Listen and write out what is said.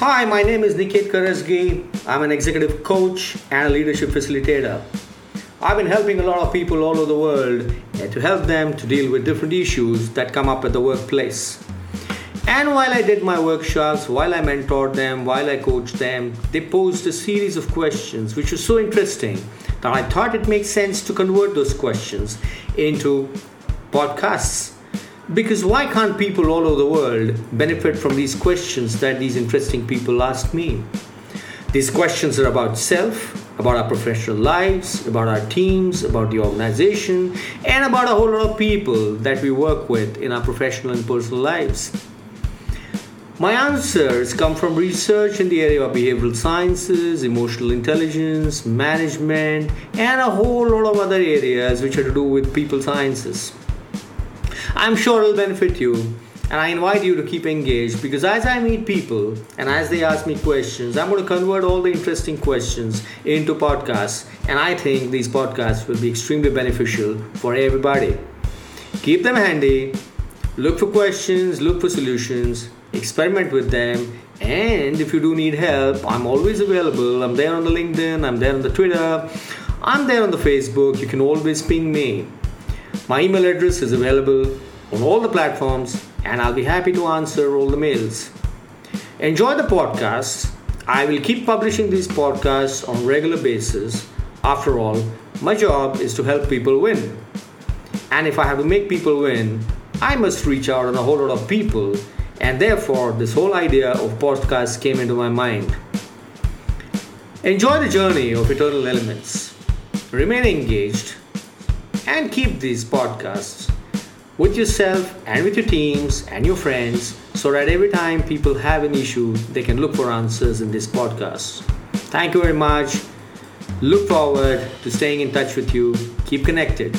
Hi, my name is Niket Karajagi. I'm an executive coach and a leadership facilitator. I've been helping a lot of people all over the world eh, to help them to deal with different issues that come up at the workplace. And while I did my workshops, while I mentored them, while I coached them, they posed a series of questions which were so interesting that I thought it makes sense to convert those questions into podcasts. Because why can't people all over the world benefit from these questions that these interesting people ask me? These questions are about self, about our professional lives, about our teams, about the organization, and about a whole lot of people that we work with in our professional and personal lives. My answers come from research in the area of behavioral sciences, emotional intelligence, management, and a whole lot of other areas which are to do with people sciences. I'm sure it'll benefit you and I invite you to keep engaged because as I meet people and as they ask me questions, I'm going to convert all the interesting questions into podcasts. And I think these podcasts will be extremely beneficial for everybody. Keep them handy, look for questions, look for solutions, experiment with them. And if you do need help, I'm always available. I'm there on the LinkedIn, I'm there on the Twitter, I'm there on the Facebook. You can always ping me. My email address is available on all the platforms and I'll be happy to answer all the mails. Enjoy the podcast. I will keep publishing these podcasts on regular basis. After all, my job is to help people win. And if I have to make people win, I must reach out on a whole lot of people, and therefore this whole idea of podcasts came into my mind. Enjoy the journey of eternal elements. Remain engaged and keep these podcasts with yourself and with your teams and your friends so that every time people have an issue, they can look for answers in this podcast. Thank you very much. Look forward to staying in touch with you. Keep connected.